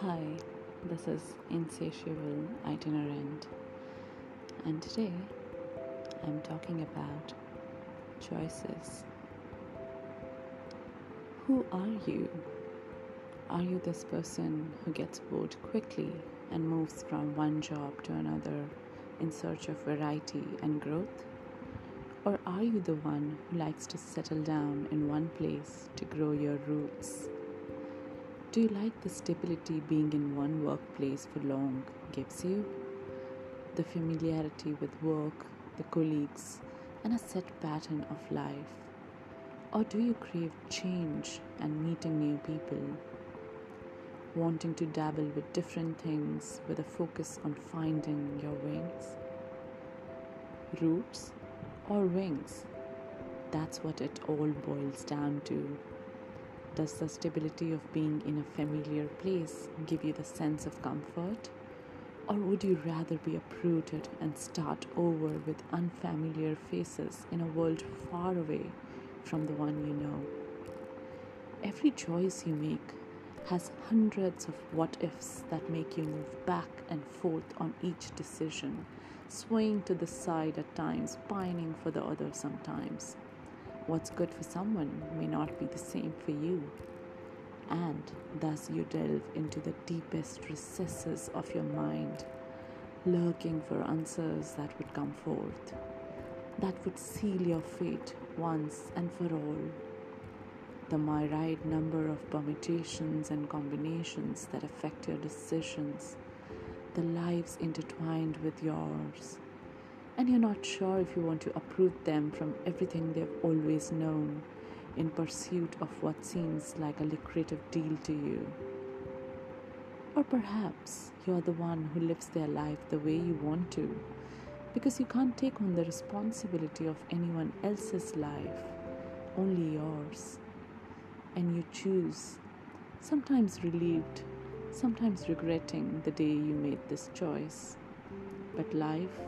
Hi, this is Insatiable Itinerant, and today I'm talking about choices. Who are you? Are you this person who gets bored quickly and moves from one job to another in search of variety and growth? Or are you the one who likes to settle down in one place to grow your roots? Do you like the stability being in one workplace for long gives you? The familiarity with work, the colleagues, and a set pattern of life? Or do you crave change and meeting new people? Wanting to dabble with different things with a focus on finding your wings? Roots or wings? That's what it all boils down to. Does the stability of being in a familiar place give you the sense of comfort? Or would you rather be uprooted and start over with unfamiliar faces in a world far away from the one you know? Every choice you make has hundreds of what ifs that make you move back and forth on each decision, swaying to the side at times, pining for the other sometimes. What's good for someone may not be the same for you. And thus you delve into the deepest recesses of your mind, lurking for answers that would come forth, that would seal your fate once and for all. The myriad number of permutations and combinations that affect your decisions, the lives intertwined with yours and you're not sure if you want to uproot them from everything they've always known in pursuit of what seems like a lucrative deal to you. Or perhaps you're the one who lives their life the way you want to because you can't take on the responsibility of anyone else's life, only yours. And you choose, sometimes relieved, sometimes regretting the day you made this choice. But life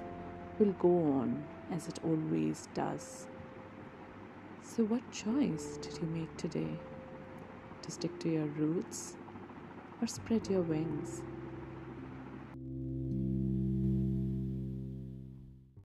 will go on as it always does. So, what choice did you make today? To stick to your roots or spread your wings?